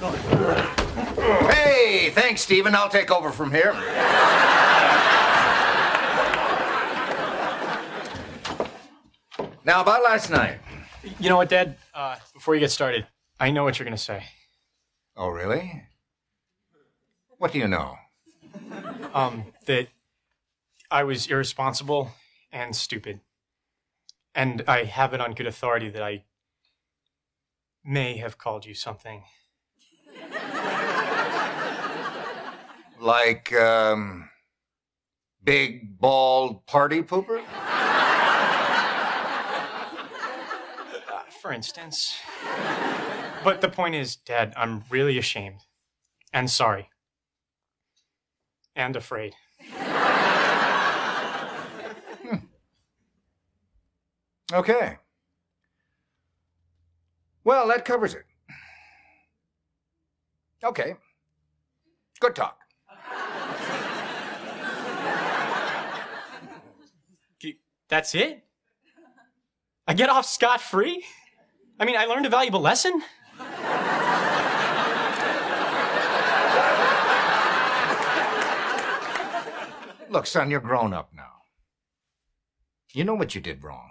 Hey, thanks, Stephen. I'll take over from here. now, about last night. You know what, Dad? Uh, before you get started, I know what you're gonna say. Oh, really? What do you know? Um, that I was irresponsible and stupid. And I have it on good authority that I may have called you something. Like, um, big, bald party pooper? Uh, for instance. But the point is, Dad, I'm really ashamed and sorry and afraid. Okay. Well, that covers it. Okay. Good talk. That's it? I get off scot free? I mean, I learned a valuable lesson? Look, son, you're grown up now. You know what you did wrong.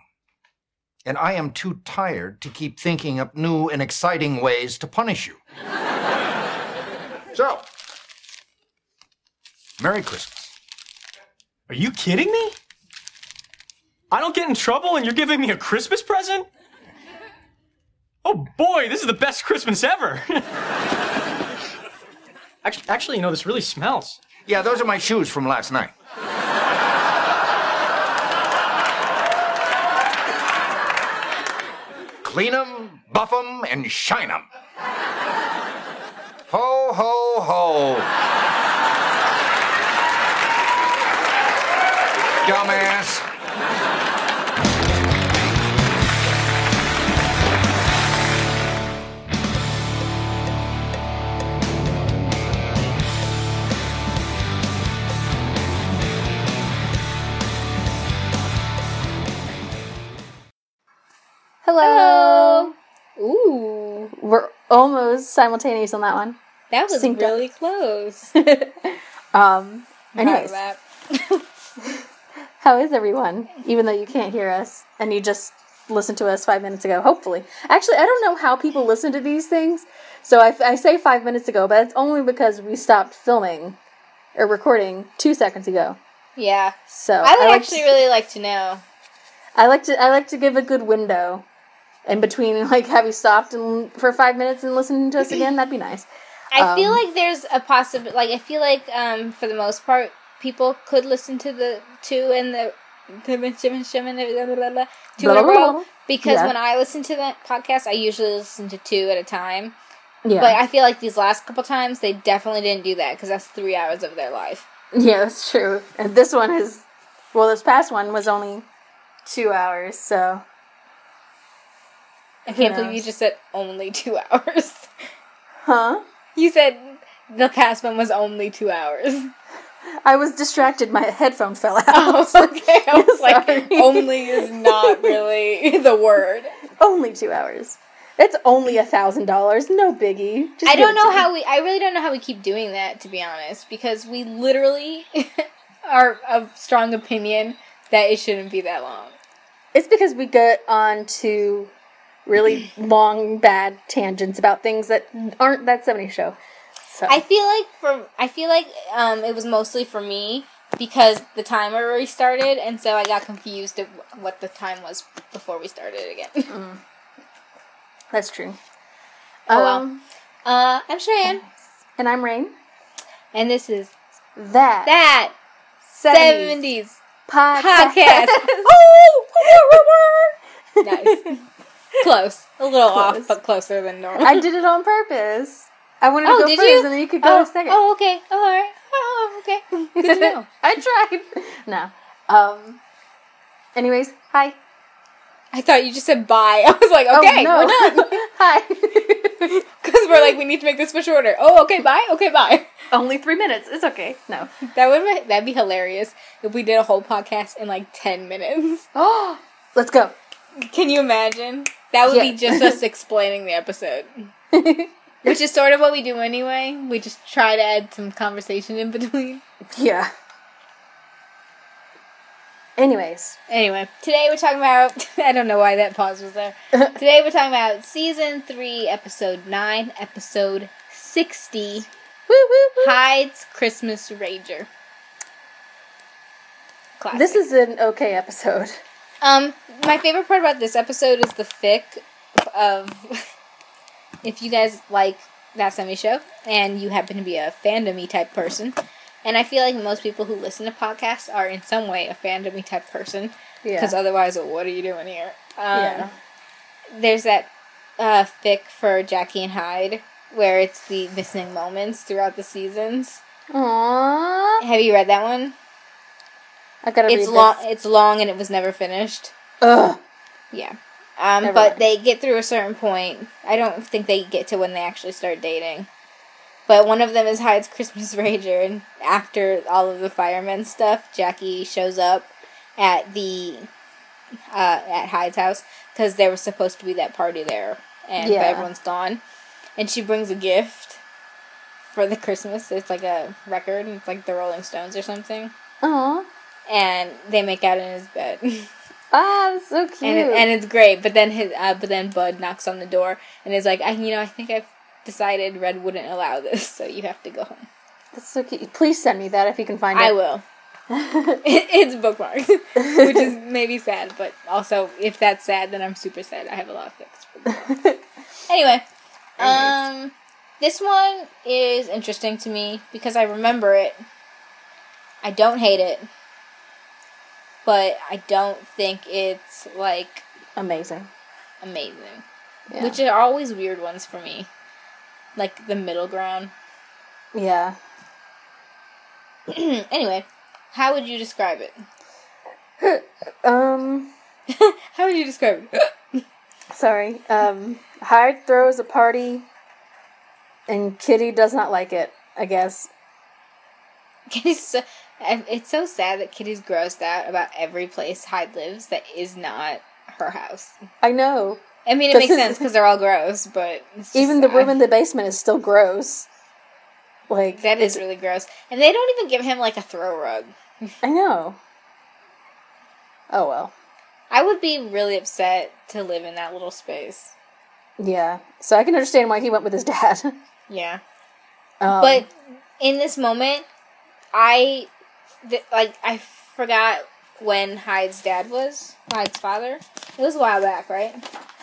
And I am too tired to keep thinking up new and exciting ways to punish you. so, Merry Christmas. Are you kidding me? I don't get in trouble and you're giving me a Christmas present? Oh boy, this is the best Christmas ever. actually, actually, you know, this really smells. Yeah, those are my shoes from last night. Clean 'em, buff 'em, and shine 'em. Ho, ho, ho. Dumbass. Hello. Ooh, We're almost simultaneous on that one. that was Synced up. really close. Um. Anyways, how is everyone? Even though you can't hear us and you just listened to us five minutes ago, hopefully. Actually, I don't know how people listen to these things. So I, I say five minutes ago, but it's only because we stopped filming or recording two seconds ago. yeah, So I would like actually to, really like to know. I like to I like to give a good window in between. Like, have you stopped and for five minutes and listening to us again? That'd be nice. I feel Um, like there's a possibility. Like, I feel like, um, for the most part, people could listen to the two and the two in a row because Yeah. when I listen to that podcast, I usually listen to two at a time. Yeah, But I feel like these last couple times, they definitely didn't do that because that's three hours of their life. Yeah, that's true. And this one is, well, this past one was only two hours, so. I can't believe you just said only two hours. Huh? You said the past one was only two hours. I was distracted. My headphone fell out. Oh, okay. I was like, only is not really the word. only two hours. It's only a thousand dollars. No biggie. Just I don't know to me. how we. I really don't know how we keep doing that, to be honest, because we literally are of strong opinion that it shouldn't be that long. It's because we get on to really long, bad tangents about things that aren't that 70s show. So I feel like for I feel like um, it was mostly for me because the timer restarted, and so I got confused of what the time was before we started again. that's true. Oh, well. Um, Uh, I'm Cheyenne, and I'm Rain. and this is That that 70s seventies podcast. podcast. oh, nice. Close. A little Close. off, but closer than normal. I did it on purpose. I wanted to Oh, go did first, you? and then you could go oh, second. oh, okay. Oh, all right. Oh, okay. Good to know. I tried. No. Um. Anyways, hi. I thought you just said bye. I was like, okay, oh, no. we're done. hi. Because we're like, we need to make this much shorter. Oh, okay, bye. Okay, bye. Only three minutes. It's okay. No. That would be, that'd be hilarious if we did a whole podcast in like ten minutes. Oh, let's go. Can you imagine? That would Yeah. be just us explaining the episode. which is sort of what we do anyway. We just try to add some conversation in between. Yeah. Anyways, Anyway, today we're talking about. I don't know why that pause was there. today we're talking about season three, episode nine, episode sixty. woo woo woo. Hyde's Christmas Rager. Classic. This is an okay episode. Um, my favorite part about this episode is the fic of if you guys like that 70s show and you happen to be a fandomy type person, and I feel like most people who listen to podcasts are in some way a fandomy type person Yeah. because otherwise, what are you doing here? Um, Yeah. There's that uh, fic for Jackie and Hyde where it's the missing moments throughout the seasons. Aww. Have you read that one? I gotta It's read long. this. It's long and it was never finished. Ugh. Yeah. Um, Never but mind. they get through a certain point. I don't think they get to when they actually start dating. But one of them is Hyde's Christmas Rager, and after all of the firemen stuff, Jackie shows up at the uh, at Hyde's house because there was supposed to be that party there, and Yeah. everyone's gone. And she brings a gift for the Christmas. It's like a record. It's like the Rolling Stones or something. Aw. And they make out in his bed. Ah, that's so cute. and it, and it's great. But then his uh, but then Bud knocks on the door and is like, I you know I think I've decided Red wouldn't allow this, so you have to go home. that's so cute. Please send me that if you can find it. I will. It, it's bookmarked, which is maybe sad, but also if that's sad, then I'm super sad. I have a lot of fix. anyway, um, this one is interesting to me because I remember it. I don't hate it, but I don't think it's like Amazing. amazing. Yeah. Which are always weird ones for me. Like the middle ground. yeah. anyway, how would you describe it? Um. How would you describe it? Sorry. Um. Hyde throws a party, and Kitty does not like it. I guess. Kitty's so, it's so sad that Kitty's grossed out about every place Hyde lives that is not her house. I know. I mean, it makes sense because they're all gross, but it's just Even the sad. room in the basement is still gross. Like that is really gross, and they don't even give him like a throw rug. I know. Oh well. I would be really upset to live in that little space. Yeah. So I can understand why he went with his dad. Yeah. Um, But in this moment, I th- like I forgot when Hyde's dad was Hyde's father. It was a while back, right?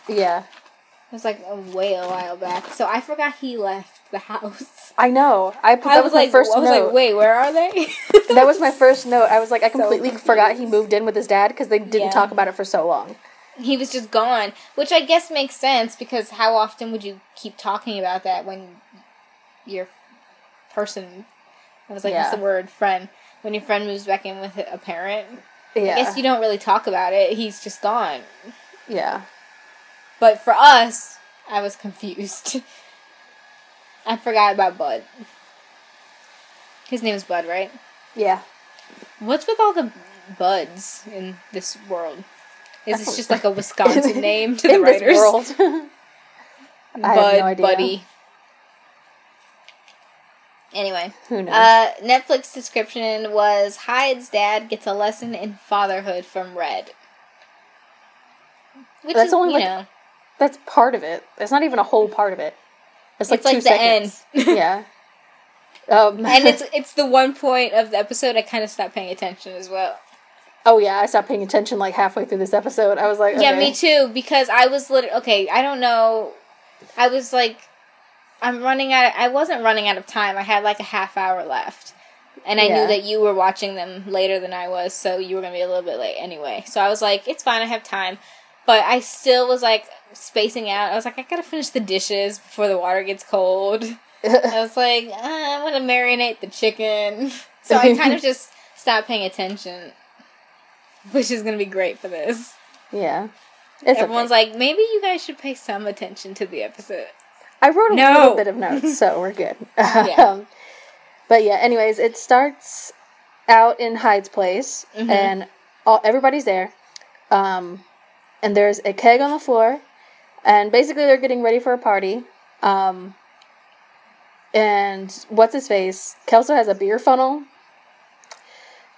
Yeah. It was like a way a while back. So I forgot he left the house. I know. I put I that was, was, my like, first I was note. like, wait, where are they? that was my first note. I was like, I completely confused. forgot he moved in with his dad because they didn't Yeah. talk about it for so long. he was just gone, which I guess makes sense because how often would you keep talking about that when your person? I was like, what's the word? Friend. When your friend moves back in with a parent, Yeah, I guess you don't really talk about it. He's just gone. yeah, But for us, I was confused. I forgot about Bud. His name is Bud, right? yeah. What's with all the buds in this world? Is this just like a Wisconsin name to the in writers? world. I have Bud, no idea. Buddy. Anyway, Who knows? uh, Netflix description was Hyde's dad gets a lesson in fatherhood from Red. Which That's is, only you like- know, That's part of it. It's not even a whole part of it. It's like It's two the end. seconds. yeah. Um, and it's it's the one point of the episode I kind of stopped paying attention as well. oh yeah, I stopped paying attention like halfway through this episode. I was like, Yeah, me too. Because I was literally okay. I don't know. I was like, I'm running out. Of, I wasn't running out of time. I had like a half hour left, and I Yeah. knew that you were watching them later than I was, so you were gonna be a little bit late anyway. So I was like, it's fine. I have time. But I still was like spacing out. I was like, I gotta finish the dishes before the water gets cold. I was like, uh, I'm gonna marinate the chicken. So I kind of just stopped paying attention, which is gonna be great for this. yeah. It's Everyone's okay. like, maybe you guys should pay some attention to the episode. I wrote a No. little bit of notes, so we're good. Yeah. um, but yeah, anyways, it starts out in Hyde's place, Mhm. and all, everybody's there. Um, and there's a keg on the floor, and basically they're getting ready for a party. Um, and what's his face? Kelso has a beer funnel,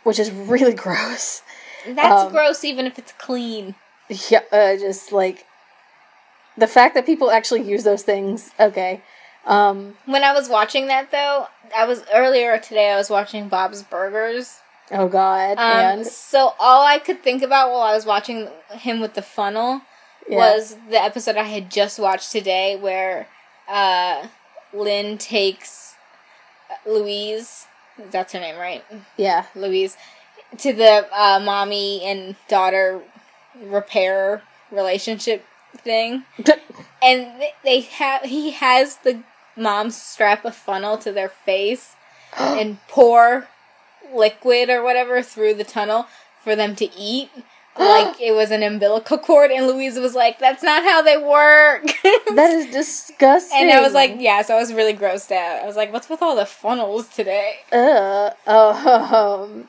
which is really gross. That's Um, gross, even if it's clean. Yeah, uh, just like the fact that people actually use those things. Okay. Um. When I was watching that, though, I was earlier today. I was watching Bob's Burgers. Oh God. Um, and so all I could think about while I was watching him with the funnel yeah. was the episode I had just watched today, where uh, Lynn takes uh, Louise. That's her name, right? yeah. Louise to the uh, mommy and daughter repair relationship thing, and they have he has the mom strap a funnel to their face and pour liquid or whatever through the tunnel for them to eat. Like it was an umbilical cord, and Louise was like, "That's not how they work." that is disgusting. and I was like, "Yeah." So I was really grossed out. I was like, "What's with all the funnels today?" uh, oh,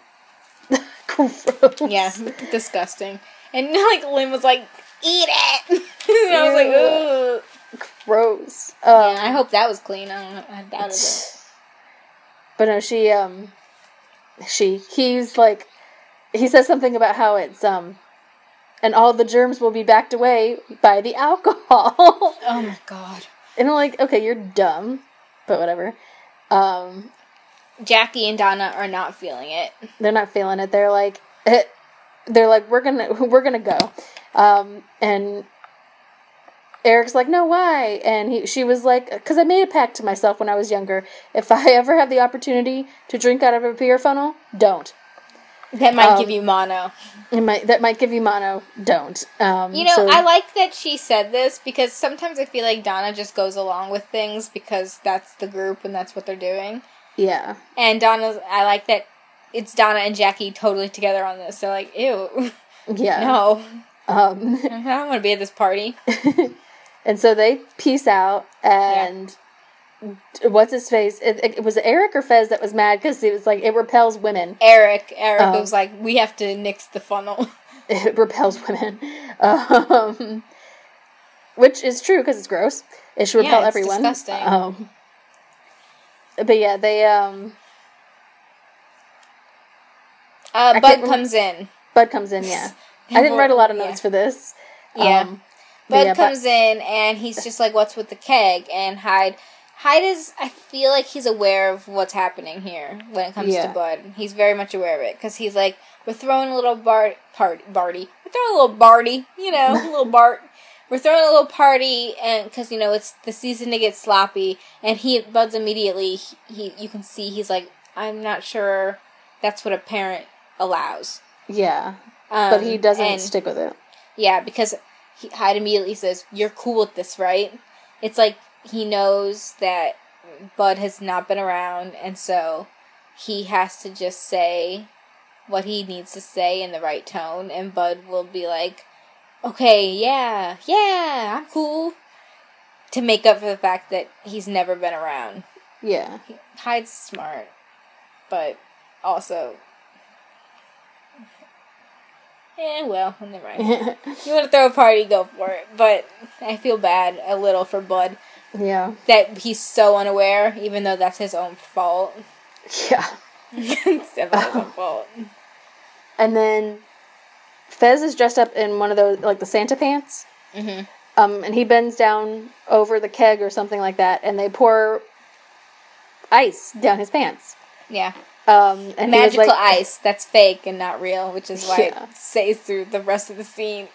um, gross. Yeah, disgusting. And like Lynn was like, "Eat it," and I was like. "Ugh." gross. Yeah, Um, I hope that was clean. I don't know. I doubted it. But no, she um she he's like he says something about how it's um and all the germs will be backed away by the alcohol. Oh my god. and I'm like, okay, you're dumb, but whatever. Um Jackie and Donna are not feeling it. they're not feeling it. They're like eh, they're like we're to we're to go. Um and Eric's like, no, why? And he, she was like, because I made a pact to myself when I was younger. If I ever have the opportunity to drink out of a beer funnel, don't. That might Um, give you mono. It might that might give you mono. Don't. Um, You know, so- I like that she said this because sometimes I feel like Donna just goes along with things because that's the group and that's what they're doing. yeah, And Donna's, I like that it's Donna and Jackie totally together on this. They're like, ew, yeah. no, Um, I don't want to be at this party. and so they peace out, and what's his face? It, it, was Eric or Fez that was mad because it was like, it repels women. Eric, Eric Oh. was like, we have to nix the funnel. It repels women, um, which is true because it's gross. It should Yeah, repel it's everyone. disgusting. Um, but yeah, they um, Uh, Bud comes in. Bud comes in. Yeah, I didn't write a lot of Yeah. notes for this. Yeah. Um, Bud yeah, comes in and he's just like, "What's with the keg?" And Hyde, Hyde is. I feel like he's aware of what's happening here when it comes Yeah. to Bud. He's very much aware of it because he's like, "We're throwing a little Bart, part, Barty. We're throwing a little Barty, you know, a little Bart. We're throwing a little party, and because you know it's the season to get sloppy." And he Bud's immediately he, he you can see he's like, "I'm not sure that's what a parent allows." yeah, Um, but he doesn't and- stick with it. yeah, because he, Hyde immediately says, "You're cool with this, right?" It's like he knows that Bud has not been around, and so he has to just say what he needs to say in the right tone, and Bud will be like, "Okay, yeah, yeah, I'm cool," to make up for the fact that he's never been around. Yeah, Hyde's smart, but also. Eh, well, never mind. You want to throw a party, go for it. But I feel bad a little for Bud yeah, that he's so unaware, even though that's his own fault. yeah. it's definitely his own fault. And then Fez is dressed up in one of those like the Santa pants. hmm Um, and he bends down over the keg or something like that, and they pour ice down his pants. Yeah, Um, magical like, ice that's fake and not real, which is why Yeah. it stays through the rest of the scene.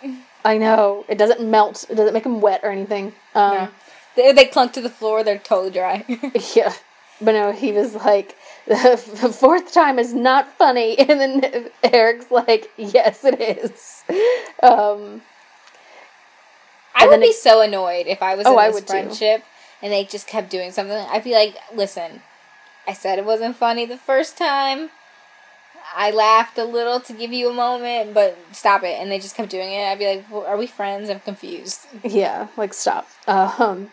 I know it doesn't melt. It doesn't make him wet or anything. Um, No. They, they clunk to the floor; they're totally dry. Yeah. But no, he was like, the fourth time is not funny. And then Eric's like, yes, it is. Um, I would be it- so annoyed if I was Oh, in this would too. friendship and they just kept doing something. I'd be like, listen, I said it wasn't funny the first time. I laughed a little to give you a moment, but stop it. And they just kept doing it. I'd be like, well, are we friends? I'm confused. yeah, like, stop. Um,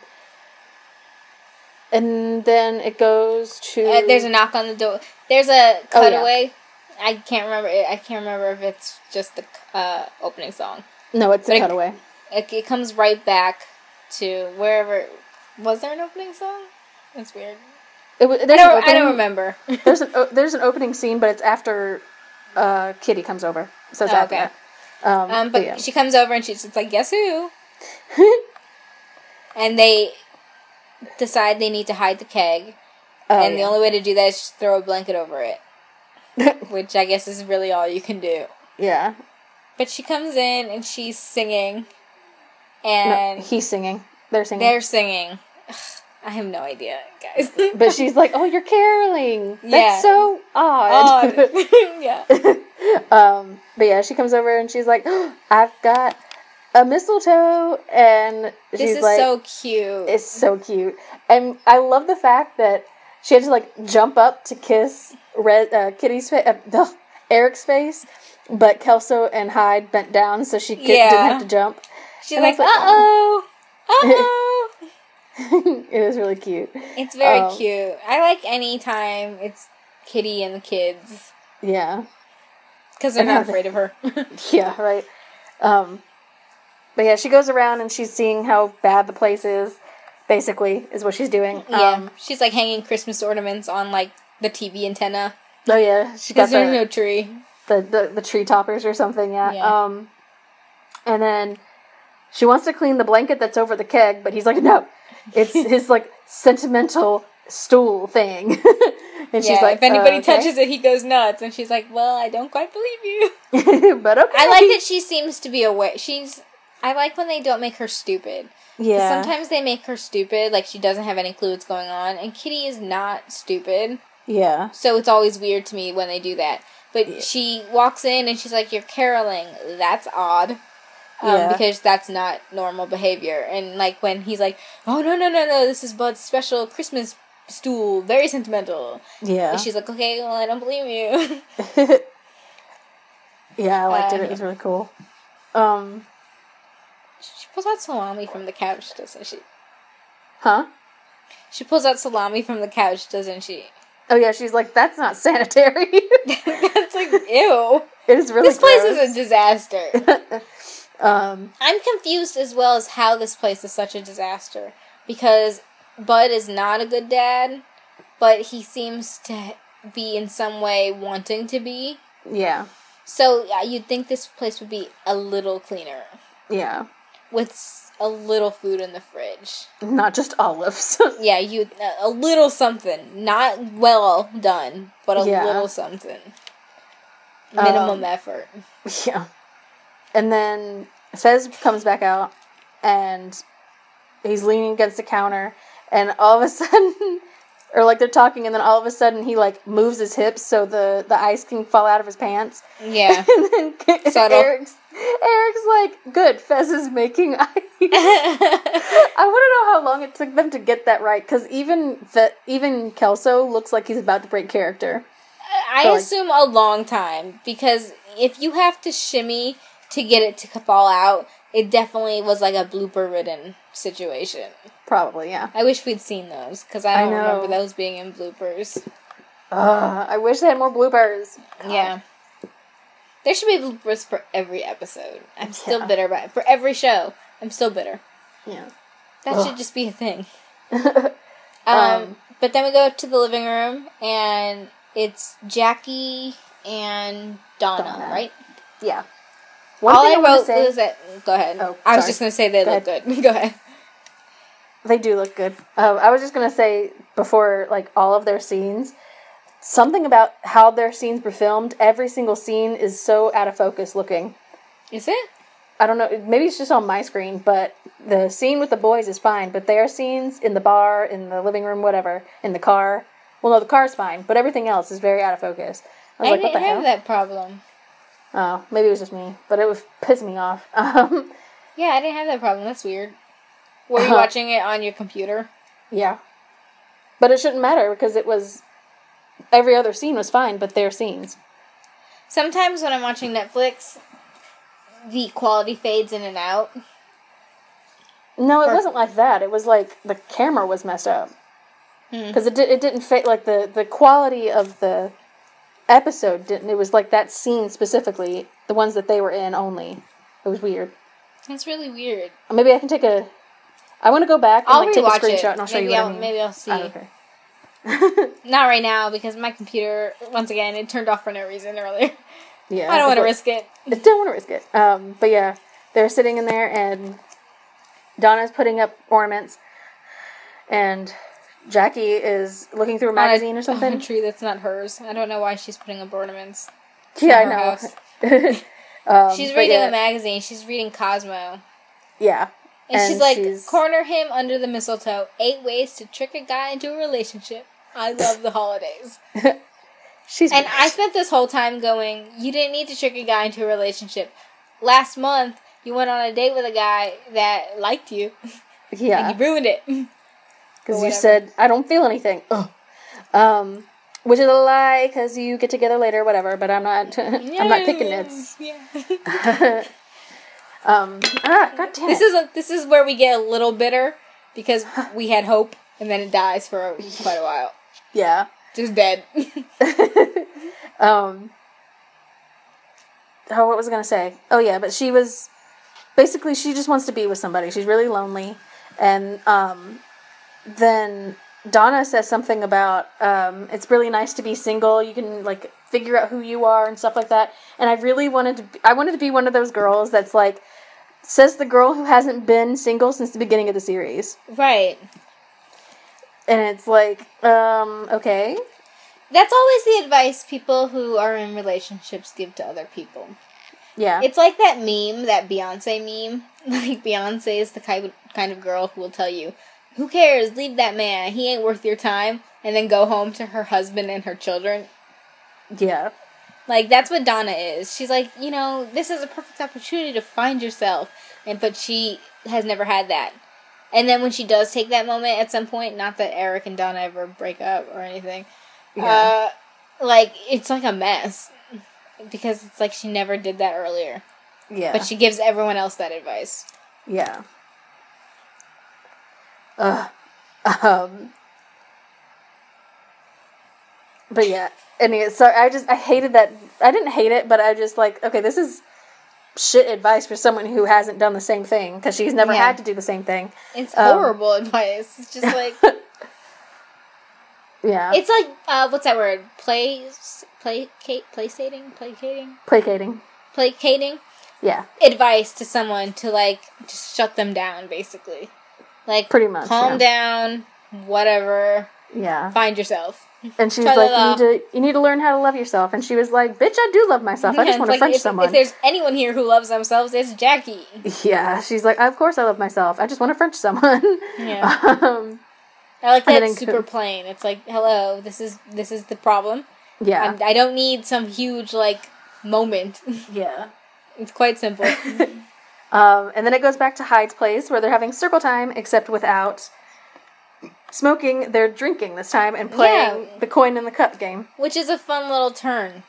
and then it goes to. Uh, there's a knock on the door. There's a Oh, yeah. cutaway. I can't remember. I can't remember if it's just the uh, opening song. No, it's a but it- cutaway. It, it comes right back to wherever. Was there an opening song? That's weird. It, I don't, I don't remember. there's an o- there's an opening scene, but it's after uh, Kitty comes over. So Oh, okay. Um, Um, but, but yeah. she comes over and she's just like, guess who? and they decide they need to hide the keg. Oh, and the only way to do that is just throw a blanket over it. which I guess is really all you can do. yeah. But she comes in and she's singing. No, And he's singing. They're singing. they're singing. I have no idea, guys. but she's like, "Oh, you're caroling. That's Yeah. so odd." Odd. yeah. um, but yeah, she comes over and she's like, "I've got a mistletoe," and she's This is like, so cute. "It's so cute." And I love the fact that she had to like jump up to kiss Red uh, Kitty's face, uh, Eric's face, but Kelso and Hyde bent down so she could, Yeah. didn't have to jump. She's and I like, uh oh. Uh oh. it was really cute. It's very Um, cute. I like any time it's Kitty and the kids Yeah. because they're And not how they- afraid of her. Yeah, right. Um, but yeah, she goes around and she's seeing how bad the place is. Basically, is what she's doing. yeah, Um, she's like hanging Christmas ornaments on like the TV antenna oh yeah, she got because there's the, no tree. the, the the tree toppers or something. Yeah. Yeah. Um, and then she wants to clean the blanket that's over the keg, but he's like, no, it's his like sentimental stool thing. and she's like, if anybody "Uh, okay." touches it, he goes nuts. And she's like, "Well, I don't quite believe you." but okay. I like that she seems to be aware. She's. I like when they don't make her stupid. Yeah. Sometimes they make her stupid, like she doesn't have any clue what's going on, and Kitty is not stupid. yeah. So it's always weird to me when they do that. But she walks in and she's like, "You're caroling. That's odd." Um, Yeah. because that's not normal behavior. And like when he's like, "Oh no no no no, this is Bud's special Christmas stool, very sentimental," Yeah. and she's like, "Okay, well I don't believe you." yeah, I liked it. Uh, It was really cool. Um, she pulls out salami from the couch, doesn't she? huh? She pulls out salami from the couch, doesn't she? Oh yeah, she's like, that's not sanitary. that's like ew. it is really This place is a disaster. Um, I'm confused as well as how this place is such a disaster because Bud is not a good dad, but he seems to be in some way wanting to be. yeah, So yeah, you'd think this place would be a little cleaner yeah, with a little food in the fridge. not just olives. Yeah, you a little something, not well done, but a Yeah. little something. Minimum Um, effort. yeah, and then Fez comes back out, and he's leaning against the counter, and all of a sudden. Or like they're talking, and then all of a sudden he like moves his hips so the the ice can fall out of his pants. Yeah. and then Subtle. Eric's Eric's like, "Good, Fez is making ice." I want to know how long it took them to get that right, because even Fe- even Kelso looks like he's about to break character. I like- assume a long time because if you have to shimmy to get it to fall out, it definitely was like a blooper ridden situation. Probably, yeah. I wish we'd seen those because I I don't know. remember those being in bloopers. Ugh, I wish they had more bloopers. Yeah. There should be bloopers for every episode. I'm still bitter about For every show, I'm still bitter. Yeah. That Ugh. should just be a thing. Um, Um, but then we go to the living room and it's Jackie and Donna, Donna. right? yeah. One All I, I, wrote say, was that. Go ahead. Oh, I was sorry. just going to say they Go look good. go ahead. they do look good. Um, I was just gonna say before, like all of their scenes, something about how their scenes were filmed. Every single scene is so out of focus looking. Is it? I don't know. Maybe it's just on my screen, but the scene with the boys is fine. But their scenes in the bar, in the living room, whatever, in the car. Well, no, the car's fine, but everything else is very out of focus. I was I, like, what didn't the have hell? that problem. Oh, maybe it was just me, but it was pissing me off. Um, Yeah, I didn't have that problem. That's weird. Were you Uh-huh. watching it on your computer? yeah, but it shouldn't matter because it was every other scene was fine, but their scenes. Sometimes when I'm watching Netflix, the quality fades in and out. No, it Or- wasn't like that. It was like the camera was messed up Hmm. because it did, it didn't fit like the the quality of the episode didn't. It was like that scene specifically, the ones that they were in only. It was weird. That's really weird. Maybe I can take a. I want to go back and I'll like take a screenshot it. and I'll show maybe you what I'll, I mean. Maybe I'll see. Oh, okay. Not right now because my computer, once again, it turned off for no reason earlier. Yeah, I don't want to risk it. I don't want to risk it. Um, but yeah, they're sitting in there, and Donna's putting up ornaments, and Jackie is looking through a magazine or On a something. tree that's not hers. I don't know why she's putting up ornaments. yeah, I know. um, She's reading yeah, a magazine. She's reading Cosmo. Yeah, And, she's like, she's- corner him under the mistletoe. Eight ways to trick a guy into a relationship. I love the holidays. she's And I spent this whole time going, you didn't need to trick a guy into a relationship. Last month, you went on a date with a guy that liked you, yeah and you ruined it. Because you said I don't feel anything. Ugh. Um, which is a lie because you get together later, whatever. But I'm not. I'm not picking nits. Yeah. Um, ah, god damn it. this is a, this is where we get a little bitter because we had hope, and then it dies for quite a while. yeah. Just dead. um oh what was i gonna say oh yeah but she was basically she just wants to be with somebody she's really lonely and um then donna says something about um it's really nice to be single you can like figure out who you are and stuff like that and i really wanted to be, i wanted to be one of those girls that's like says the girl who hasn't been single since the beginning of the series right. and it's like um okay That's always the advice people who are in relationships give to other people. yeah It's like that meme, that Beyonce meme. Like Beyonce is the kind of, kind of girl who will tell you, "Who cares? Leave that man. He ain't worth your time." And then go home to her husband and her children. yeah Like that's what Donna is. She's like, you know, this is a perfect opportunity to find yourself, and but she has never had that. And then when she does take that moment at some point, not that Eric and Donna ever break up or anything, Yeah. uh, like it's like a mess because it's like she never did that earlier, yeah but she gives everyone else that advice. Yeah. Uh, um. But yeah, anyway, so I just I hated that. I didn't hate it, but I just like okay, this is shit advice for someone who hasn't done the same thing because she's never Yeah. had to do the same thing. It's Um, horrible advice. It's just like Yeah, it's like uh, what's that word? Play, play, placate, placating, placating, placating. placating. Yeah, advice to someone to like just shut them down basically like Pretty much, calm yeah. down whatever yeah. find yourself And she's like, you need to you need to learn how to love yourself. And she was like, bitch, I do love myself. I just want to like, French if, someone. if there's anyone here who loves themselves it's jackie yeah, she's like, of course I love myself. I just want to French someone. Yeah. um, i like that super plain it's like hello this is this is the problem yeah. I'm, i don't need some huge like moment yeah. it's quite simple Um, and then it goes back to Hyde's place where they're having circle time, except without smoking. They're drinking this time and playing Yeah. the coin in the cup game. which is a fun little turn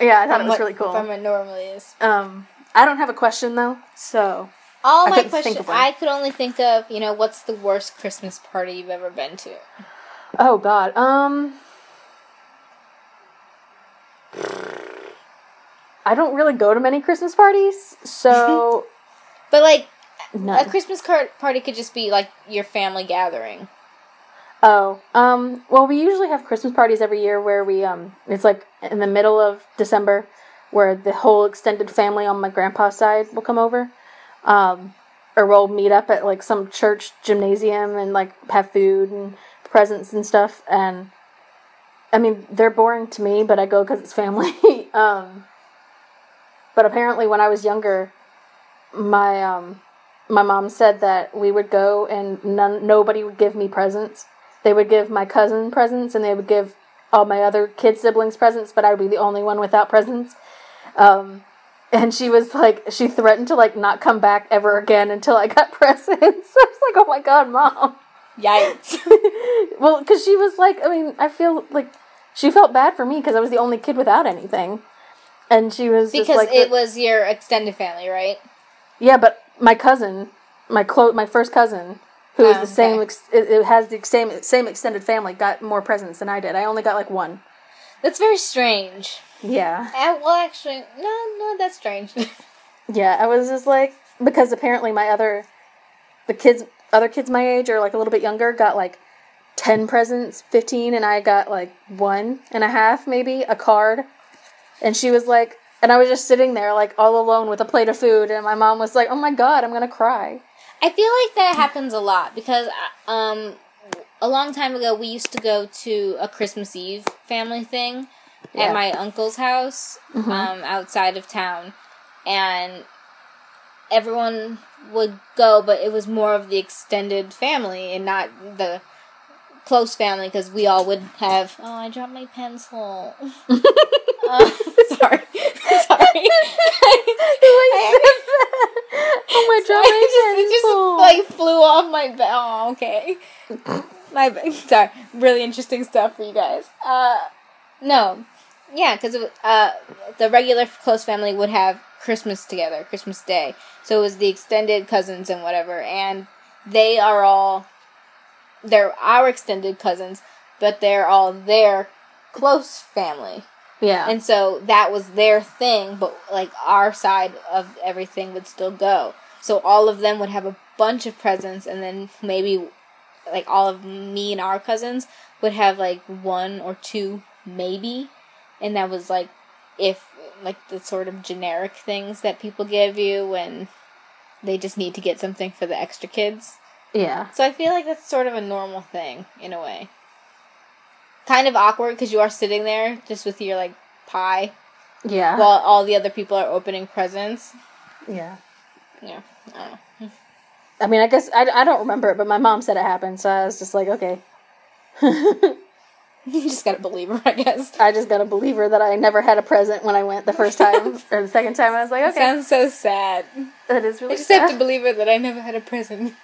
Yeah, I thought it was what- really cool. from what normally is Um, I don't have a question though, so all I my questions i could only think of you know what's the worst christmas party you've ever been to oh god. Um, I don't really go to many Christmas parties, so But like a. Christmas card party could just be like your family gathering. Oh, um, well, we usually have Christmas parties every year where we, um, it's like in the middle of December where the whole extended family on my grandpa's side will come over. Um, or we'll meet up at like some church gymnasium and like have food and presents and stuff. And I mean, they're boring to me, but I go because it's family. um, but apparently, when I was younger, my um, my mom said that we would go and none nobody would give me presents. They would give my cousin presents and they would give all my other kid siblings presents, but I would be the only one without presents. Um, and she was like, she threatened to like not come back ever again until I got presents. I was like, oh my god, mom. Yikes! well, because she was like, I mean, I feel like she felt bad for me because I was the only kid without anything, and she was just because like, it was your extended family, right? Yeah, but my cousin, my clo- my first cousin, who is Oh, the same, okay. ex- it, it has the same same extended family, got more presents than I did. I only got like one. That's very strange. Yeah, Uh, well, actually, no, no, that's strange. yeah. I was just like because apparently my other, the kids, other kids my age or like a little bit younger, got like 10 presents, 15, and I got like one and a half, maybe, a card. And she was like, and I was just sitting there, like, all alone with a plate of food, and my mom was like, oh my god, I'm gonna cry. I feel like that happens a lot because um a long time ago we used to go to a Christmas Eve family thing Yeah. at my uncle's house um outside of town and everyone would go but it was more of the extended family and not the close family because we all would have oh I dropped my pencil uh, sorry sorry oh my god, it just, it just like flew off my bed. Oh, okay. my bad. Sorry. Really interesting stuff for you guys. Uh, no. Yeah, because uh, the regular close family would have Christmas together, Christmas Day. So it was the extended cousins and whatever, and they are all they're our extended cousins, but they're all their close family. yeah. And so that was their thing, but like our side of everything would still go. So all of them would have a bunch of presents, and then maybe like all of me and our cousins would have like one or two, maybe. And that was like if like the sort of generic things that people give you when they just need to get something for the extra kids. Yeah. So I feel like that's sort of a normal thing in a way. Kind of awkward because you are sitting there just with your like pie Yeah. while all the other people are opening presents. yeah. Yeah, I don't know. I mean, I guess I, I don't remember it, but my mom said it happened, so I was just like, okay. You just gotta believe her, I guess. I just gotta believe her that I never had a present when I went the first time or the second time. I was like, It okay, sounds so sad. that is really. I just have to believe her that I never had a present.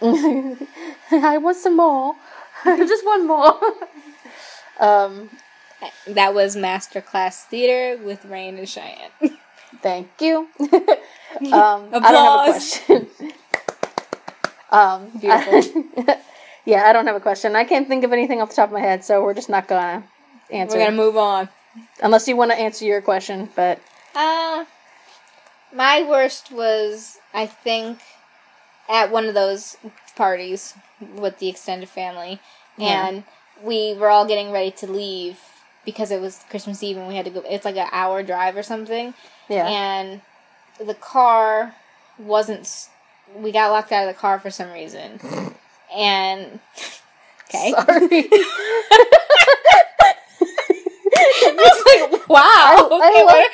I want some more, just one more. um, That was Masterclass Theater with Rain and Cheyenne. thank you. um, I don't have a question. um, Beautiful. yeah, I don't have a question. I can't think of anything off the top of my head, so we're just not gonna answer. We're gonna move on. Unless you want to answer your question, but Uh, my worst was, I think, at one of those parties with the extended family, Yeah. and we were all getting ready to leave because it was Christmas Eve and we had to go. It's like an hour drive or something, yeah, and the car wasn't. We got locked out of the car for some reason, and okay. sorry. I was like, wow. I okay, love-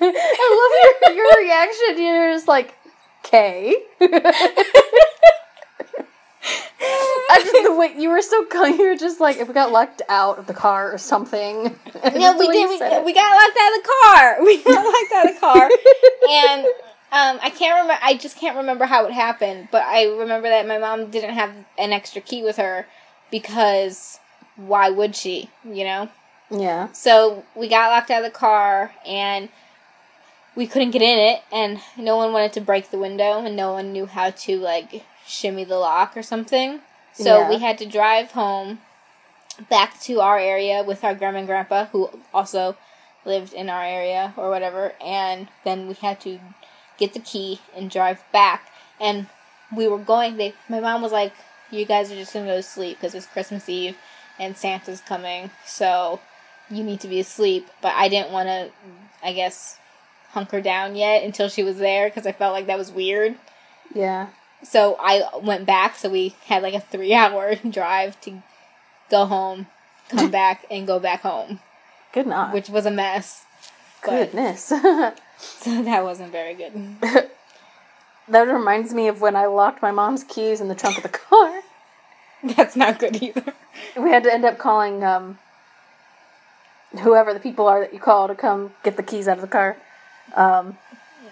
I love your, your reaction. You're just like, okay. I just the way you were so. You were just like, if we got locked out of the car or something. No, we did. We, we got locked out of the car. We got locked out of the car, and um, I can't remember. I just can't remember how it happened. But I remember that my mom didn't have an extra key with her because why would she? You know. yeah, So we got locked out of the car, and we couldn't get in it, and no one wanted to break the window, and no one knew how to like shimmy the lock or something. So Yeah. we had to drive home back to our area with our grandma and grandpa, who also lived in our area or whatever, and then we had to get the key and drive back. And we were going. They, my mom was like, "You guys are just gonna go to sleep because it's Christmas Eve and Santa's coming, so you need to be asleep." But I didn't want to, I guess, hunker down yet until she was there because I felt like that was weird. yeah. So I went back. So we had like a three hour drive to go home, come back, and go back home, Good night. which was a mess. Goodness. so that wasn't very good. that reminds me of when I locked my mom's keys in the trunk of the car. That's not good either. We had to end up calling um, whoever the people are that you call to come get the keys out of the car. Um,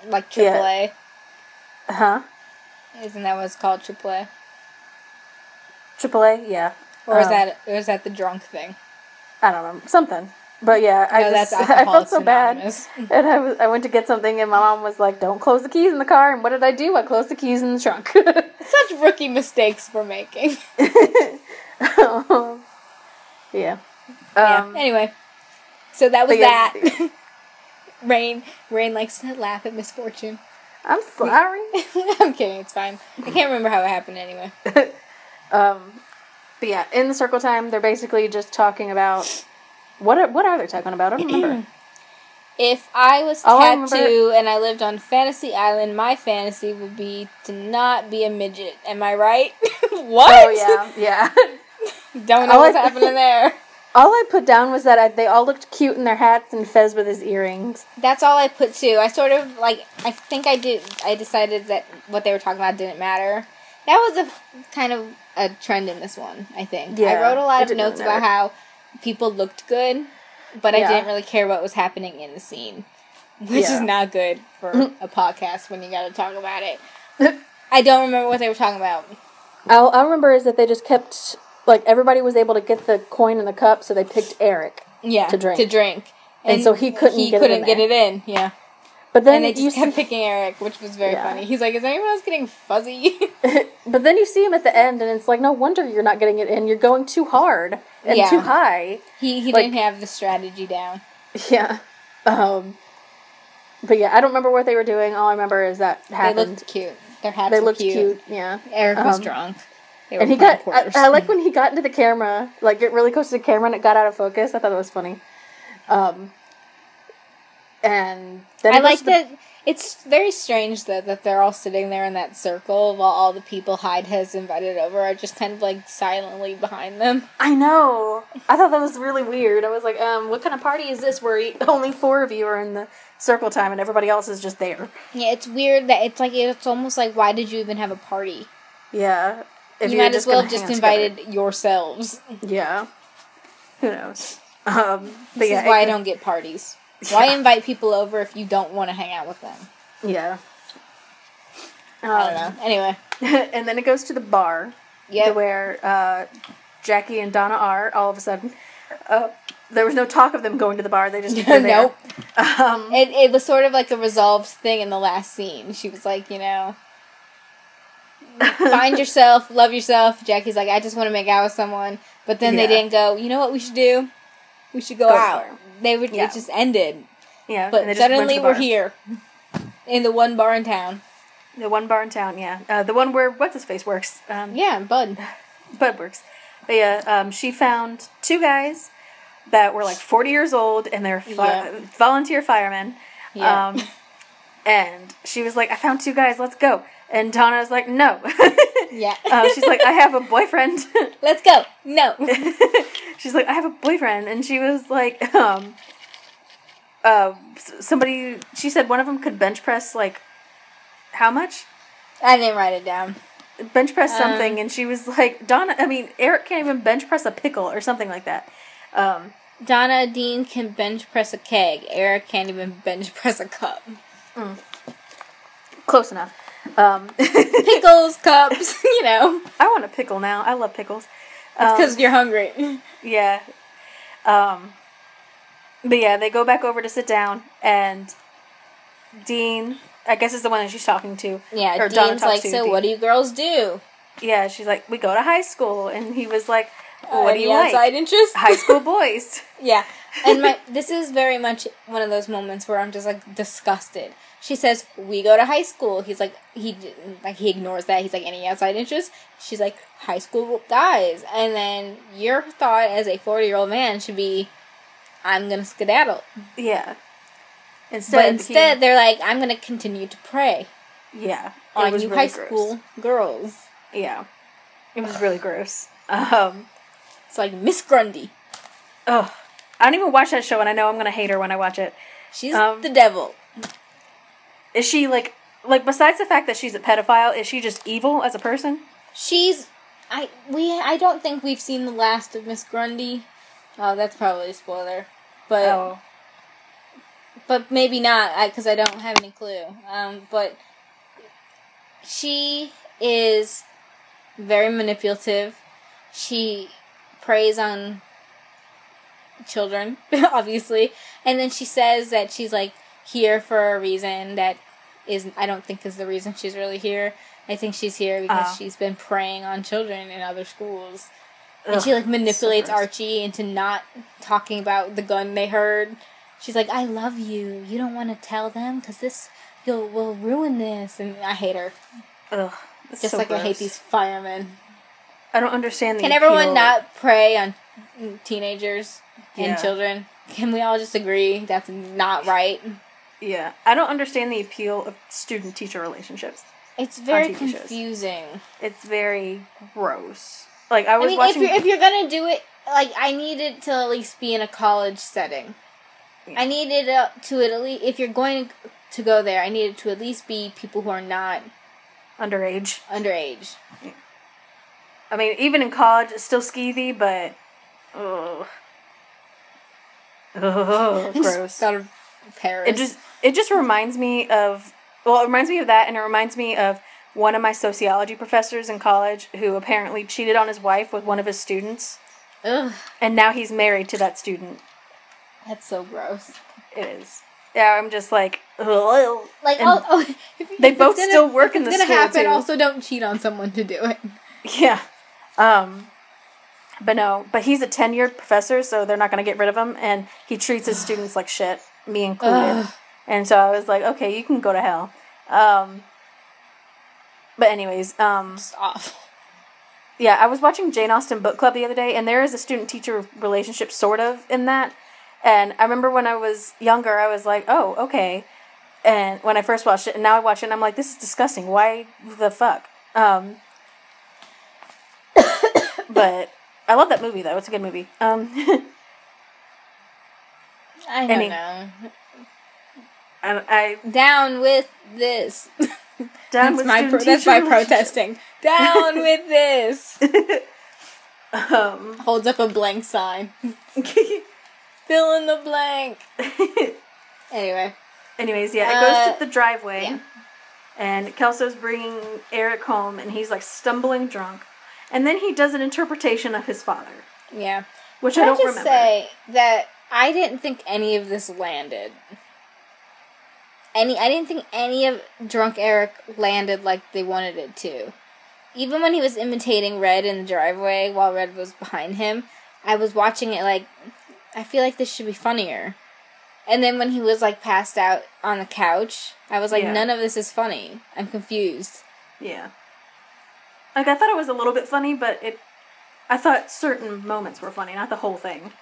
Like Yeah. AAA. huh? Isn't that what it's called, AAA? AAA? Yeah. Or is Um, that is that the drunk thing? I don't know. Something. But yeah, I no, just, that's I felt so bad. And I, was, I went to get something, and my mom was like, "Don't close the keys in the car." And what did I do? I closed the keys in the trunk. Such rookie mistakes we're making. Um, yeah. yeah. Um, Anyway, so that was yeah. that. Rain, Rain likes to laugh at misfortune. I'm sorry. I'm kidding. It's fine. I can't remember how it happened anyway. um, But yeah, in the circle time, they're basically just talking about what are, what are they talking about? I don't remember. If I was All I tattoo remember- and I lived on Fantasy Island, my fantasy would be to not be a midget. Am I right? what? oh yeah, yeah. Don't know All I- what's happening there. All I put down was that I, they all looked cute in their hats and Fez with his earrings. That's all I put too. I sort of like. I think I did. I decided that what they were talking about didn't matter. That was a kind of a trend in this one. I think. Yeah, I wrote a lot of notes really about how people looked good, but Yeah. I didn't really care what was happening in the scene, which Yeah. is not good for a podcast when you got to talk about it. I don't remember what they were talking about. All I remember is that they just kept like everybody was able to get the coin in the cup, so they picked Eric. Yeah, To drink. To drink. And so he couldn't He get it in couldn't get there. it in. Yeah. But then and they just kept see, picking Eric, which was very Yeah. funny. He's like, "Is anyone else getting fuzzy?" but then you see him at the end, and it's like no wonder you're not getting it in. You're going too hard and Yeah. too high. he he Like- didn't have the strategy down. Yeah. Um. But yeah, I don't remember what they were doing. All I remember is that They happened. looked cute. Their hats They looked cute. cute. Yeah. Eric was Um, drunk. And he got. I. I like when he got into the camera, like get really close to the camera, and it got out of focus. I thought it was funny. Um. And then I like the- that. It's very strange that that they're all sitting there in that circle while all the people Hyde has invited over are just kind of like silently behind them. I know. I thought that was really weird. I was like, um, what kind of party is this where only four of you are in the circle time and everybody else is just there? Yeah, it's weird that it's like it's almost like why did you even have a party? Yeah. If you might as well gonna just out together. invited yourselves. Yeah. Who knows? Um, but This yeah, is why I don't get parties. Why invite people over if you don't want to hang out with them? Yeah. I don't Um, know. Anyway, and then it goes to the bar yeah. where uh, Jackie and Donna are all of a sudden. Uh, there was no talk of them going to the bar. They just were nope. Um, It it was sort of like a resolved thing in the last scene. She was like, you know, find yourself, love yourself. Jackie's like, I just want to make out with someone, but then they didn't go. You know what we should do? We should go, Go out. They would. Yeah. It just ended. yeah, But and they just went to suddenly we're here in the one bar in town. The one bar in town, yeah. Uh, the one where what's his face works. Um, Yeah, Bud. Bud works. But yeah, um, she found two guys that were like 40 years old and they're fi- Yeah. volunteer firemen. Yeah. Um, and she was like, I found two guys, let's go. And Donna was like, no. Yeah. uh, she's like, I have a boyfriend. Let's go. No. she's like, I have a boyfriend. And she was like, um, uh, somebody, she said one of them could bench press like, how much? I didn't write it down. bench press Um, something, and she was like, Donna. I mean, Eric can't even bench press a pickle or something like that. Um, Donna Dean can bench press a keg. Eric can't even bench press a cup. close enough. Um, Pickles, cups, you know. I want a pickle now. I love pickles. Um, Because you're hungry. yeah. Um, but yeah, they go back over to sit down, and Dean, I guess is the one that she's talking to. Yeah, or Dean's talks like, to so Dean. what do you girls do? Yeah, she's like, we go to high school, and he was like, Uh, what do any you like? outside interest? High school boys. yeah, and my this is very much one of those moments where I'm just like disgusted. She says we go to high school. He's like he like he ignores that. He's like any outside interests?" She's like high school guys, and then your thought as a forty year old man should be, I'm gonna skedaddle. Yeah. Instead, But instead, they're like, I'm gonna continue to pray." yeah, on you really high gross. school girls. Yeah, it was really gross. Um, It's like Miss Grundy. Oh, I don't even watch that show, and I know I'm gonna hate her when I watch it. She's Um, the devil. Is she like, like besides the fact that she's a pedophile, is she just evil as a person? She's I we I don't think we've seen the last of Miss Grundy. Oh, that's probably a spoiler, but Oh, but maybe not because I, don't have any clue. Um, but she is very manipulative. She preys on children, obviously, and then she says that she's like here for a reason that is I don't think is the reason she's really here. I think she's here because Oh. she's been preying on children in other schools. And she like manipulates so. Archie into not talking about the gun they heard. She's like, "I love you. You don't want to tell them because this you'll will ruin this." And I hate her, Ugh, just so like I hate these firemen. I don't understand the. Can everyone not prey on teenagers and Yeah. children? Can we all just agree that's not right? Yeah, I don't understand the appeal of student-teacher relationships. It's very TV shows. confusing. It's very gross. Like I I was mean, watching. if you're if you're gonna do it, like I need it to at least be in a college setting. Yeah. I need it to at least if you're going to go there, I need it to at least be people who are not underage. underage. I mean, even in college, it's still skeevy, but I just gross. thought of Paris. It just it just reminds me of well, it reminds me of that, and it reminds me of one of my sociology professors in college who apparently cheated on his wife with one of his students, Ugh, and now he's married to that student. that's so gross. It is. Yeah, I'm just like, ugh. Like, And oh, oh, they both gonna- still work in the it's gonna school, happen. too. Also, don't cheat on someone to do it. Yeah. Um but no, but he's a tenured professor, so they're not going to get rid of him and he treats his students like shit, me included. Ugh. And so I was like, okay, you can go to hell. Um but anyways, um Just yeah, I was watching Jane Austen book club the other day and there is a student teacher relationship sort of in that. And I remember when I was younger, I was like, "Oh, okay." And when I first watched it, and now I watch it, and I'm like, "This is disgusting. Why the fuck?" Um, but I love that movie though. It's a good movie. Um, I don't Any- know. I, Down with this. Down that's with my pro- that's my protesting. Down with this. um, Holds up a blank sign. Fill in the blank. Anyway, anyways, yeah, it Uh, goes to the driveway, yeah. and Kelso's bringing Eric home, and he's like stumbling drunk, and then he does an interpretation of his father, yeah. which Can I I, don't I just remember. say that I didn't think any of this landed. Any, I didn't think any of drunk Eric landed like they wanted it to. Even when he was imitating Red in the driveway while Red was behind him, I was watching it like, I feel like this should be funnier. And then when he was like passed out on the couch, I was like, Yeah. none of this is funny. I'm confused. Yeah. Like I thought it was a little bit funny, but it I thought certain moments were funny, not the whole thing.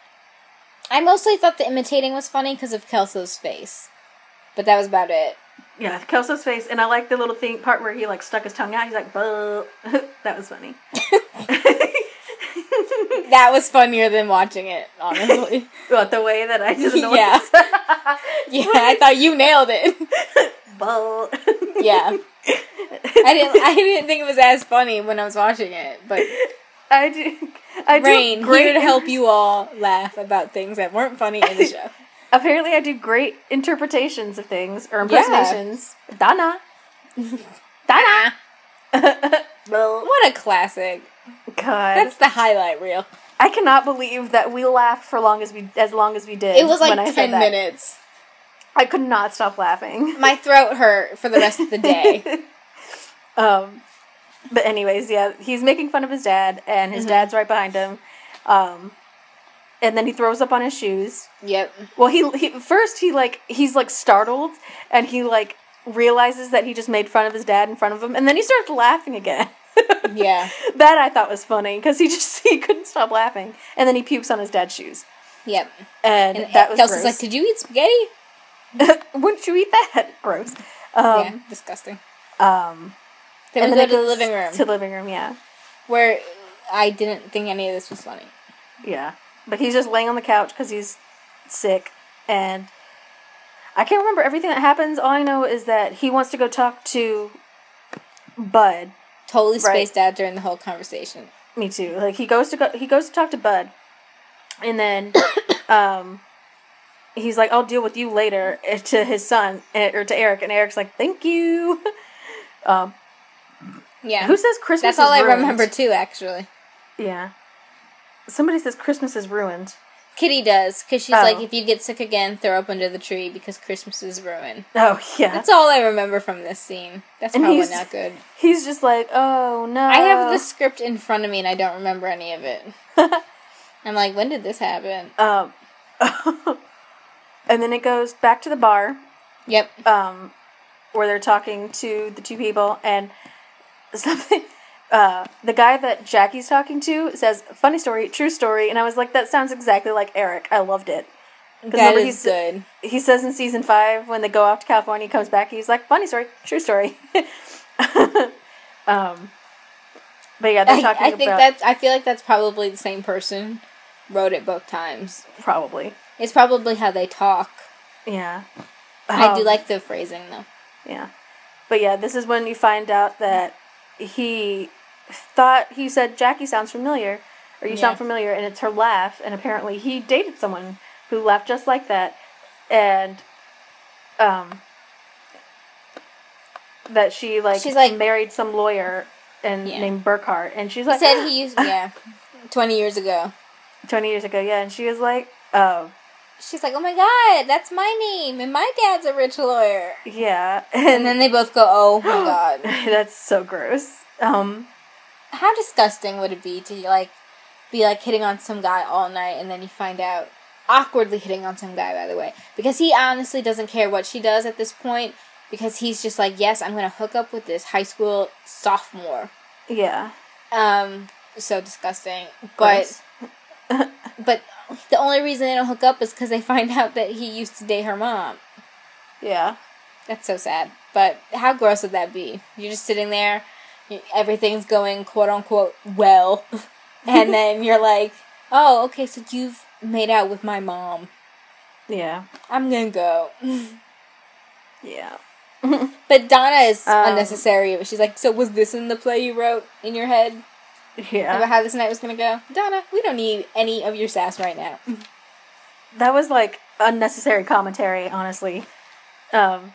I mostly thought the imitating was funny because of Kelso's face. But that was about it. Yeah, Kelso's face, and I like the little thing part where he like stuck his tongue out. He's like, "Buh." that was funny. That was funnier than watching it, honestly. But the way that I didn't Yeah. yeah, I thought you nailed it. Buh. Yeah. I didn't I didn't think it was as funny when I was watching it, but I do. I do Rain, great here to help you all laugh about things that weren't funny in the show. Apparently, I do great interpretations of things or Yeah. impersonations. Donna. Donna. What a classic. God, That's the highlight reel. I cannot believe that we laughed for long as we as long as we did. It was when I like said 10 that. minutes. I could not stop laughing. My throat hurt for the rest of the day. Um, but anyways, yeah, he's making fun of his dad, and his Mhm. dad's right behind him. Um, and then he throws up on his shoes. Yep. Well, he, he first he like he's like startled, and he like realizes that he just made fun of his dad in front of him, and then he starts laughing again. Yeah. that I thought was funny because he just he couldn't stop laughing, and then he pukes on his dad's shoes, Yep. and, And that was Kelso's like, Did you eat spaghetti? Wouldn't you eat that? Gross. Um, yeah, disgusting. um, Then we then go to the living room To the living room, yeah, where I didn't think any of this was funny. yeah. But he's just laying on the couch because he's sick, and I can't remember everything that happens. All I know is that he wants to go talk to Bud. Totally Right. spaced out during the whole conversation. Me too. Like he goes to go, he goes to talk to Bud, and then, um, he's like, "I'll deal with you later." eh, To his son eh, or to Eric, and Eric's like, "Thank you." um, Yeah. who says Christmas? That's all I ruined? remember too, actually. Yeah. Somebody says Christmas is ruined. Kitty does, because she's Oh. like, if you get sick again, throw up under the tree because Christmas is ruined. Oh yeah. That's all I remember from this scene. That's And probably not good. He's just like, oh no. I have the script in front of me and I don't remember any of it. I'm like, when did this happen? Um, and then it goes back to the bar, Yep. um, where they're talking to the two people, and something. Uh, the guy that Jackie's talking to says, "Funny story, true story," and I was like, "That sounds exactly like Eric." I loved it. That is good. He says in season five when they go off to California, he comes back, he's like, "Funny story, true story." um, but yeah, they're I, talking I think about that's. I feel like that's probably the same person wrote it both times. probably It's probably how they talk. yeah. I do Um, like the phrasing though. Yeah. But yeah, this is when you find out that he thought he said Jackie sounds familiar or you Yeah. sound familiar and it's her laugh and apparently he dated someone who laughed just like that and um that she like She's like- married some lawyer and Yeah. named Burkhart and she's He like said he used yeah, twenty years ago. 20 years ago yeah and she was like oh She's like, oh my god, that's my name, and my dad's a rich lawyer. yeah And then they both go, oh my god. that's so gross um How disgusting would it be to like be like hitting on some guy all night and then you find out awkwardly hitting on some guy by the way? Because he honestly doesn't care what she does at this point because he's just like yes I'm gonna hook up with this high school sophomore. Yeah. Um so disgusting. But but the only reason they don't hook up is because they find out that he used to date her mom. Yeah. That's so sad. But how gross would that be? You're just sitting there everything's going quote unquote well. And then you're like oh okay so you've made out with my mom. Yeah. I'm gonna go. Yeah. But donna is Um, unnecessary. She's like so was this in the play you wrote in your head? Yeah. About how this night was gonna go? Donna we don't need any of your sass right now. That was like unnecessary commentary, honestly. Um,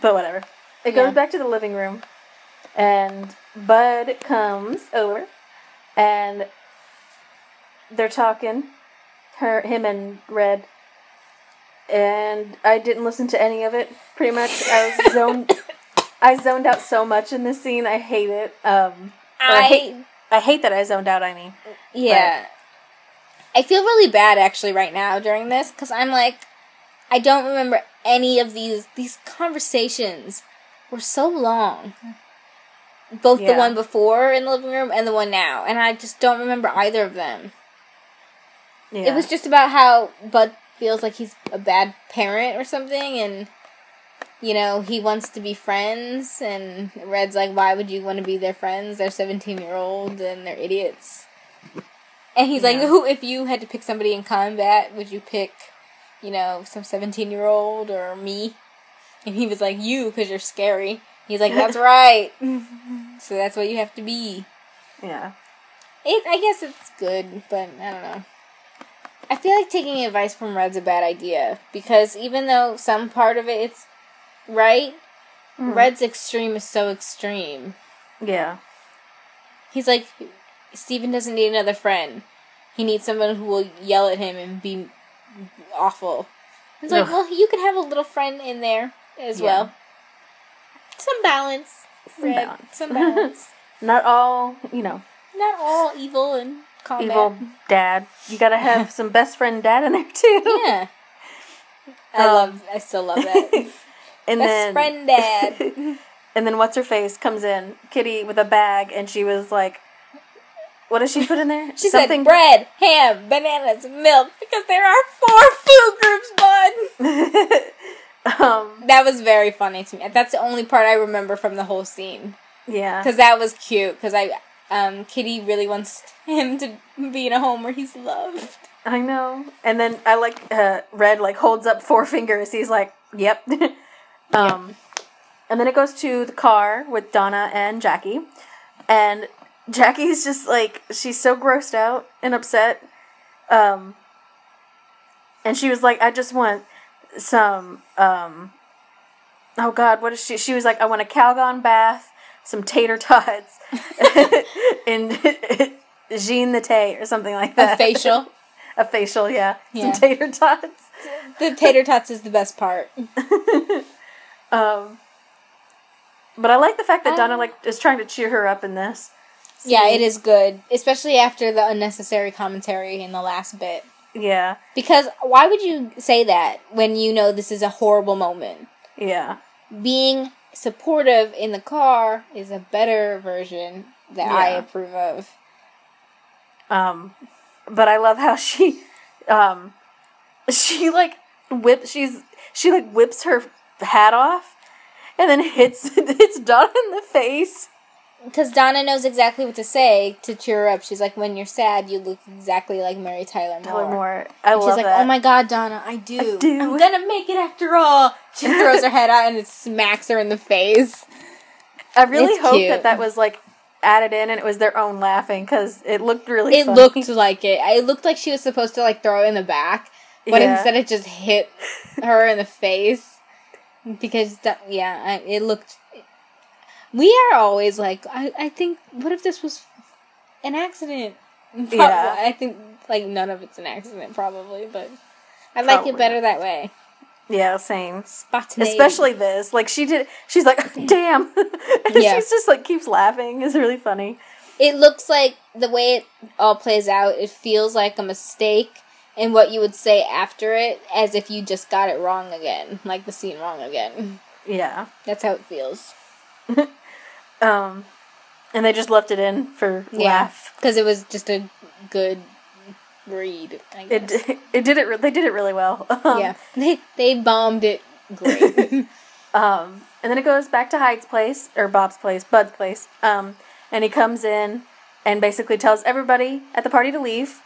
but whatever. It goes Yeah. back to the living room, and Bud comes over, and they're talking, her, him, and Red. And I didn't listen to any of it. Pretty much, I was zoned. I zoned out so much in this scene. I hate it. Um, I I hate. I hate that I zoned out. I mean, Yeah. I feel really bad actually right now during this because I'm like, I don't remember any of these. These conversations were so long. Both the one before in the living room and the one now. And I just don't remember either of them. yeah. It was just about how Bud feels like he's a bad parent or something and. You know, he wants to be friends, and Red's like, why would you want to be their friends? They're 17 year old and they're idiots. And he's like, who, if you had to pick somebody in combat, would you pick, you know, some 17 year old or me? And he was like, you, because you're scary. He's like, that's right. so that's what you have to be. yeah. It, I guess it's good, but I don't know. I feel like taking advice from Red's a bad idea because even though some part of it it's right, Mhm. Red's extreme is so extreme. Yeah. He's like, Steven doesn't need another friend. He needs someone who will yell at him and be awful. It's like, Ugh. well, you can have a little friend in there as Yeah. well. Some balance. Some Red. balance. Some balance. Not all, you know, Not all evil and combat. evil dad. You gotta have some best friend dad in there too. Yeah. I Um, love. I still love that. And Best then friend dad. and then what's her face comes in, Kitty with a bag, and she was like, "What does she put in there? She said bread, ham, bananas, milk because there are four food groups, bud. Um, That was very funny to me. That's the only part I remember from the whole scene yeah, because that was cute. Because I, um, Kitty really wants him to be in a home where he's loved. I know. And then I like uh, Red like holds up four fingers. He's like, "Yep." um, and then it goes to the car with Donna and Jackie, and Jackie's just like she's so grossed out and upset. Um, and she was like, "I just want some." Um, oh God, what is she? She was like, "I want a Calgon bath, some tater tots, and Jean Naté or something like that. A facial. A facial, yeah. Yeah. Some tater tots. The tater tots is the best part. Um, but I like the fact that Donna Um, like is trying to cheer her up in this. Yeah, it is good, especially after the unnecessary commentary in the last bit. Yeah, Because why would you say that when you know this is a horrible moment? yeah, Being supportive in the car is a better version that I approve of. Um, but I love how she, um, she like whips. She's she like whips her hat off, and then hits hits Donna in the face. Because Donna knows exactly what to say to cheer her up. She's like, when you're sad, you look exactly like Mary Tyler Moore. Tyler Moore. I She's love like, that. oh my god, Donna, I do. I do. I'm gonna make it after all. She throws her head out and it smacks her in the face. I really It's hope cute. that that was like added in and it was their own laughing because it looked really. It funny. looked like it. It looked like she was supposed to like throw it in the back, but Yeah. instead it just hit her in the face. Because yeah, it looked. We are always like, I, I think, what if this was an accident? Prob- Yeah. I think like none of it's an accident, probably, but I like it better that way. Yeah, same. Spontaneity. Especially this. Like she did. She's like, damn. and Yeah. she's just like keeps laughing. It's really funny. it looks like the way it all plays out, it feels like a mistake and what you would say after it, as if you just got it wrong again, like the scene wrong again. Yeah. That's how it feels. Um, and they just left it in for laugh. because it was just a good read. I It it did it. re- They did it really well. Um, yeah, they they bombed it great. Um, and then it goes back to Hyde's place or Bob's place, Bud's place. Um, and he comes in and basically tells everybody at the party to leave.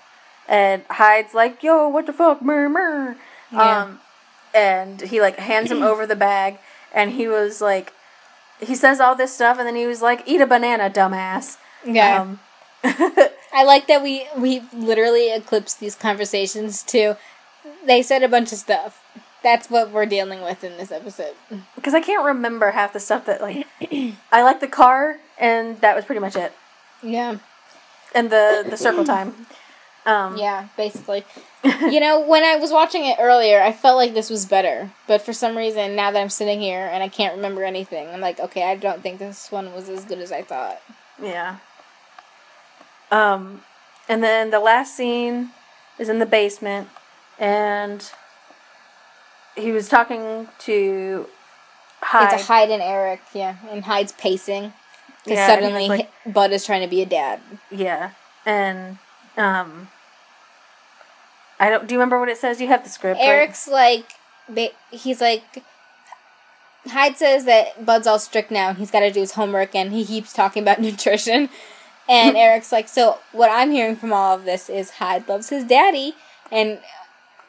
And Hyde's like, "Yo, what the fuck, mer mer." Yeah. Um, and he like hands him over the bag, and he was like, he says all this stuff, and then he was like, "Eat a banana, dumbass." yeah, Um, I like that we we literally eclipsed these conversations too. They said a bunch of stuff. That's what we're dealing with in this episode. because I can't remember half the stuff that like I like the car, and that was pretty much it. Yeah. And the the circle time. Um, Yeah, basically. you know, when I was watching it earlier, I felt like this was better. But for some reason, now that I'm sitting here and I can't remember anything, I'm like, okay, I don't think this one was as good as I thought. Yeah. Um, and then the last scene is in the basement, and he was talking to Hyde. It's a Hyde and Eric, yeah. And Hyde's pacing. Because Yeah, suddenly like- Bud is trying to be a dad. yeah, and um, I don't. Do you remember what it says? You have the script. right? Eric's like, he's like, Hyde says that Bud's all strict now and he's got to do his homework and he keeps talking about nutrition. And Eric's like, so what I'm hearing from all of this is Hyde loves his daddy. And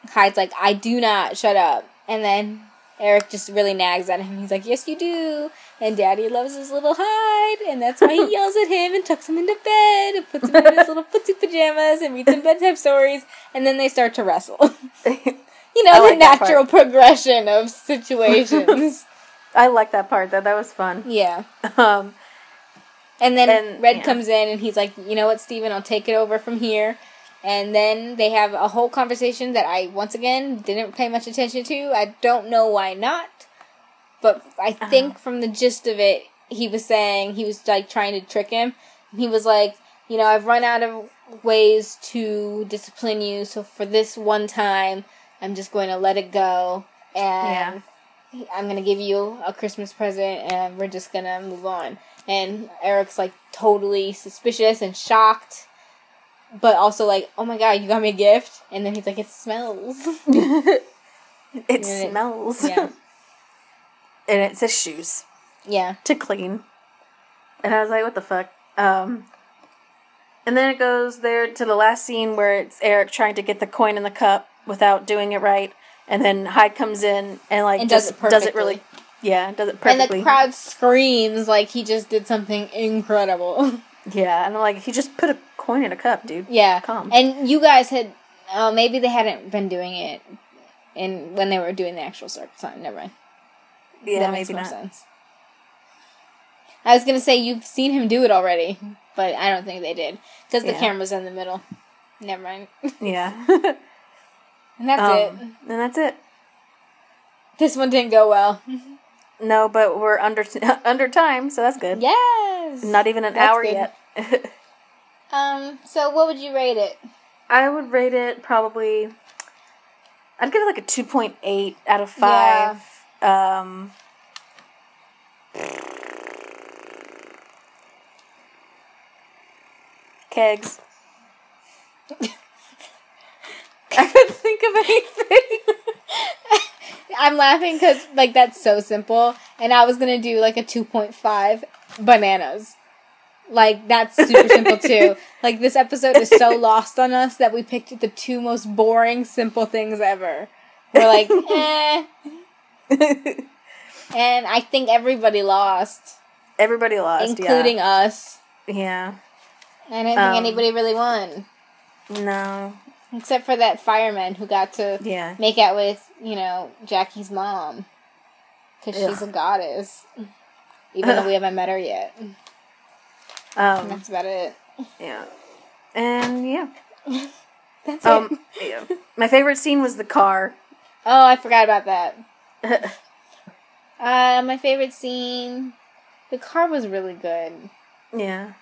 Hyde's like, I do not, shut up. And then Eric just really nags at him. He's like, yes, you do. And daddy loves his little Hyde, And that's why he yells at him and tucks him into bed and puts him in his little footsie pajamas and reads him bedtime stories. And then they start to wrestle. You know, the like part. natural progression of situations. I like that part. though. that was fun. yeah. Um, And then And- Red yeah. comes in and he's like, you know what, Steven, I'll take it over from here. And then they have a whole conversation that I, once again, didn't pay much attention to. I don't know why not. But I Uh-huh. think from the gist of it, he was saying, he was like trying to trick him. He was like, you know, I've run out of ways to discipline you, so for this one time, I'm just going to let it go. And I'm gonna give you a Christmas present and we're just gonna move on. And Eric's like totally suspicious and shocked, but also like, oh my god, you got me a gift. And then he's like, it smells. it it- smells. yeah, and it says shoes yeah, to clean. And I was like, what the fuck? Um, and then it goes there to the last scene where it's Eric trying to get the coin in the cup without doing it right. And then Hyde comes in and like And does just it does it really yeah, does it perfectly. and the crowd screams like he just did something incredible. yeah, and I'm like, he just put a coin in a cup, dude. yeah, Calm. and you guys had, oh, maybe they hadn't been doing it. In when they were doing the actual circle time, never mind. Yeah, that makes more not. sense. I was gonna say you've seen him do it already, but I don't think they did because the Yeah. camera's in the middle. Never mind. Yeah. And that's Um, it. And that's it. This one didn't go well. No, but we're under under time, so that's good. Yes. Not even an That's hour good. yet. Um. So, what would you rate it? I would rate it probably. I'd give it like a two point eight out of five. Um, kegs. I couldn't think of anything. I'm laughing because like that's so simple, and I was gonna do like a two point five bananas. Like that's super simple too. Like this episode is so lost on us that we picked the two most boring, simple things ever. We're like, eh. And I think everybody lost, Everybody lost, including us. yeah. I don't think Um, anybody really won. No. except for that fireman who got to Yeah. make out with you know Jackie's mom because she's a goddess. Even though we haven't met her yet, and Um. that's about it. Yeah. And yeah. That's Um. it. yeah. My favorite scene was the car. Oh, I forgot about that. Uh, my favorite scene, the car was really good. yeah.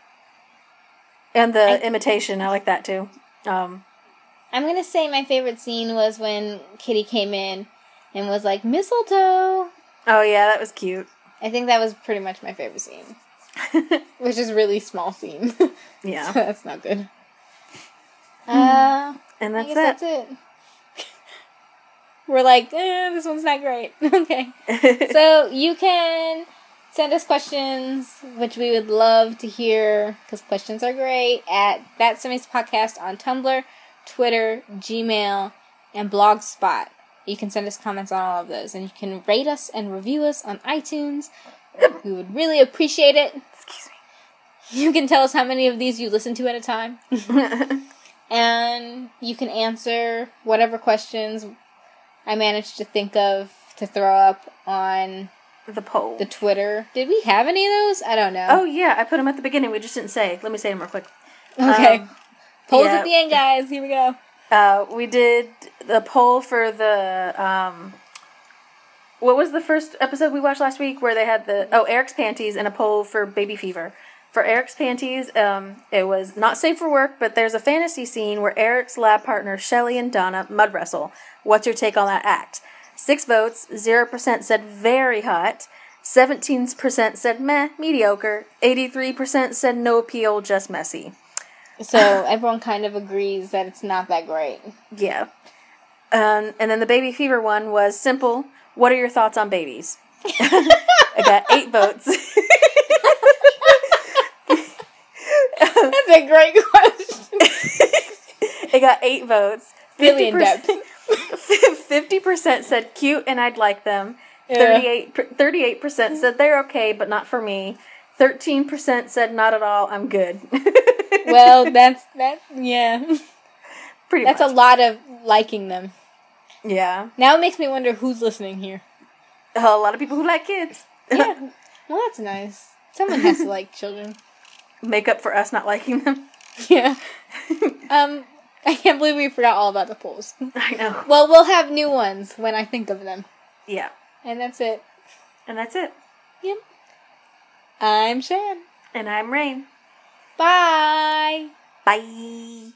And the I- imitation, I like that too. Um. I'm gonna say my favorite scene was when Kitty came in and was like mistletoe. Oh yeah, that was cute. I think that was pretty much my favorite scene, which is really small scene. yeah. that's not good. Uh, And I that's guess it. that's it. We're like, eh, this one's not great. okay. so you can send us questions, which we would love to hear because questions are great at that Semis podcast on Tumblr, Twitter, Gmail, and Blogspot. You can send us comments on all of those, and you can rate us and review us on iTunes. We would really appreciate it. Excuse me. You can tell us how many of these you listen to at a time, and you can answer whatever questions I managed to think of to throw up on the poll. the Twitter. Did we have any of those? I don't know. oh yeah, I put them at the beginning. We just didn't say. Let me say them real quick. okay. um, Polls yeah. at the end, guys. Here we go. Uh, we did the poll for the um, what was the first episode we watched last week where they had the oh Eric's panties and a poll for baby fever. For Eric's panties, um, it was not safe for work, but there's a fantasy scene where Eric's lab partner Shelly and Donna mud wrestle. What's your take on that act? Six votes, zero percent said very hot, seventeen percent said meh, mediocre, eighty-three percent said no appeal, just messy. So everyone kind of agrees that it's not that great. Yeah. Um, and then the baby fever one was simple. What are your thoughts on babies? I got eight votes. That's a great question. it got eight votes. Really in depth. Fifty percent said cute and I'd like them. Yeah. 38 percent said they're okay but not for me. Thirteen percent said not at all. I'm good. well, that's that. Yeah, pretty that's much. a lot of liking them. yeah. Now it makes me wonder who's listening here. A lot of people who like kids Yeah. Well, that's nice. Someone has to like children. Make up for us not liking them. Yeah. Um, I can't believe we forgot all about the polls. I know. Well, we'll have new ones when I think of them. Yeah. And that's it. And that's it. Yep. I'm Shan. And I'm Rain. Bye. Bye.